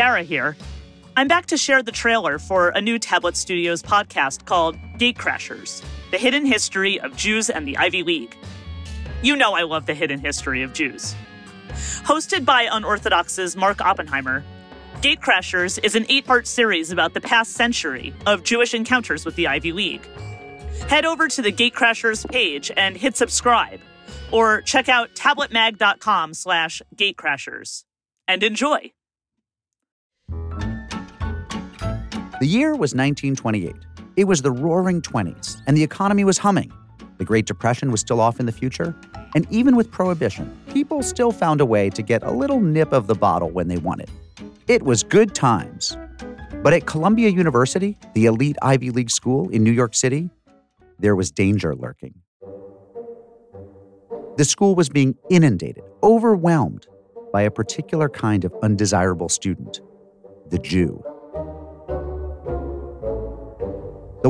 Dara here. I'm back to share the trailer for a new Tablet Studios podcast called Gatecrashers The Hidden History of Jews and the Ivy League. You know I love the hidden history of Jews. Hosted by Unorthodox's Mark Oppenheimer, Gatecrashers is an eight part series about the past century of Jewish encounters with the Ivy League. Head over to the Gatecrashers page and hit subscribe, or check out tabletmag.com slash gatecrashers. And enjoy! The year was 1928. It was the roaring 20s, and the economy was humming. The Great Depression was still off in the future, and even with Prohibition, people still found a way to get a little nip of the bottle when they wanted. It was good times. But at Columbia University, the elite Ivy League school in New York City, there was danger lurking. The school was being inundated, overwhelmed by a particular kind of undesirable student the Jew.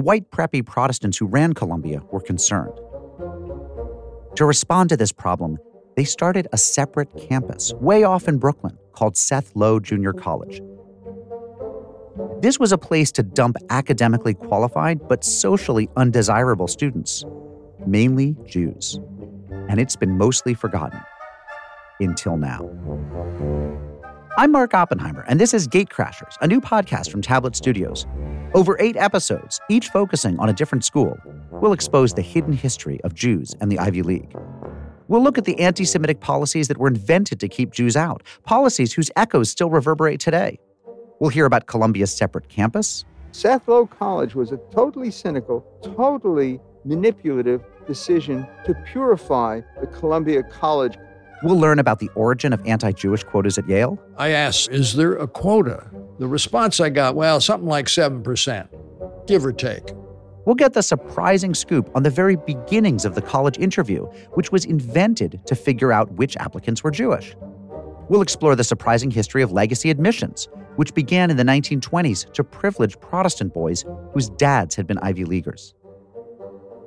The white preppy Protestants who ran Columbia were concerned. To respond to this problem, they started a separate campus way off in Brooklyn called Seth Low Junior College. This was a place to dump academically qualified but socially undesirable students, mainly Jews. And it's been mostly forgotten until now. I'm Mark Oppenheimer, and this is Gatecrashers, a new podcast from Tablet Studios. Over eight episodes, each focusing on a different school, we'll expose the hidden history of Jews and the Ivy League. We'll look at the anti Semitic policies that were invented to keep Jews out, policies whose echoes still reverberate today. We'll hear about Columbia's separate campus. Seth Low College was a totally cynical, totally manipulative decision to purify the Columbia College We'll learn about the origin of anti Jewish quotas at Yale. I asked, Is there a quota? The response I got, well, something like 7%, give or take. We'll get the surprising scoop on the very beginnings of the college interview, which was invented to figure out which applicants were Jewish. We'll explore the surprising history of legacy admissions, which began in the 1920s to privilege Protestant boys whose dads had been Ivy Leaguers.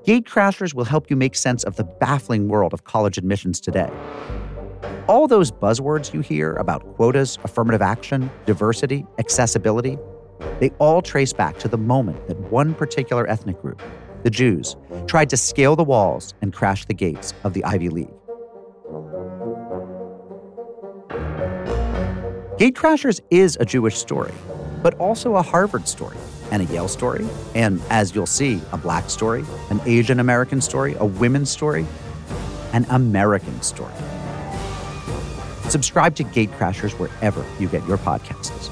Gatecrashers will help you make sense of the baffling world of college admissions today. All those buzzwords you hear about quotas, affirmative action, diversity, accessibility, they all trace back to the moment that one particular ethnic group, the Jews, tried to scale the walls and crash the gates of the Ivy League. Gatecrashers is a Jewish story, but also a Harvard story and a Yale story, and as you'll see, a black story, an Asian American story, a women's story, an American story. Subscribe to Gatecrashers wherever you get your podcasts.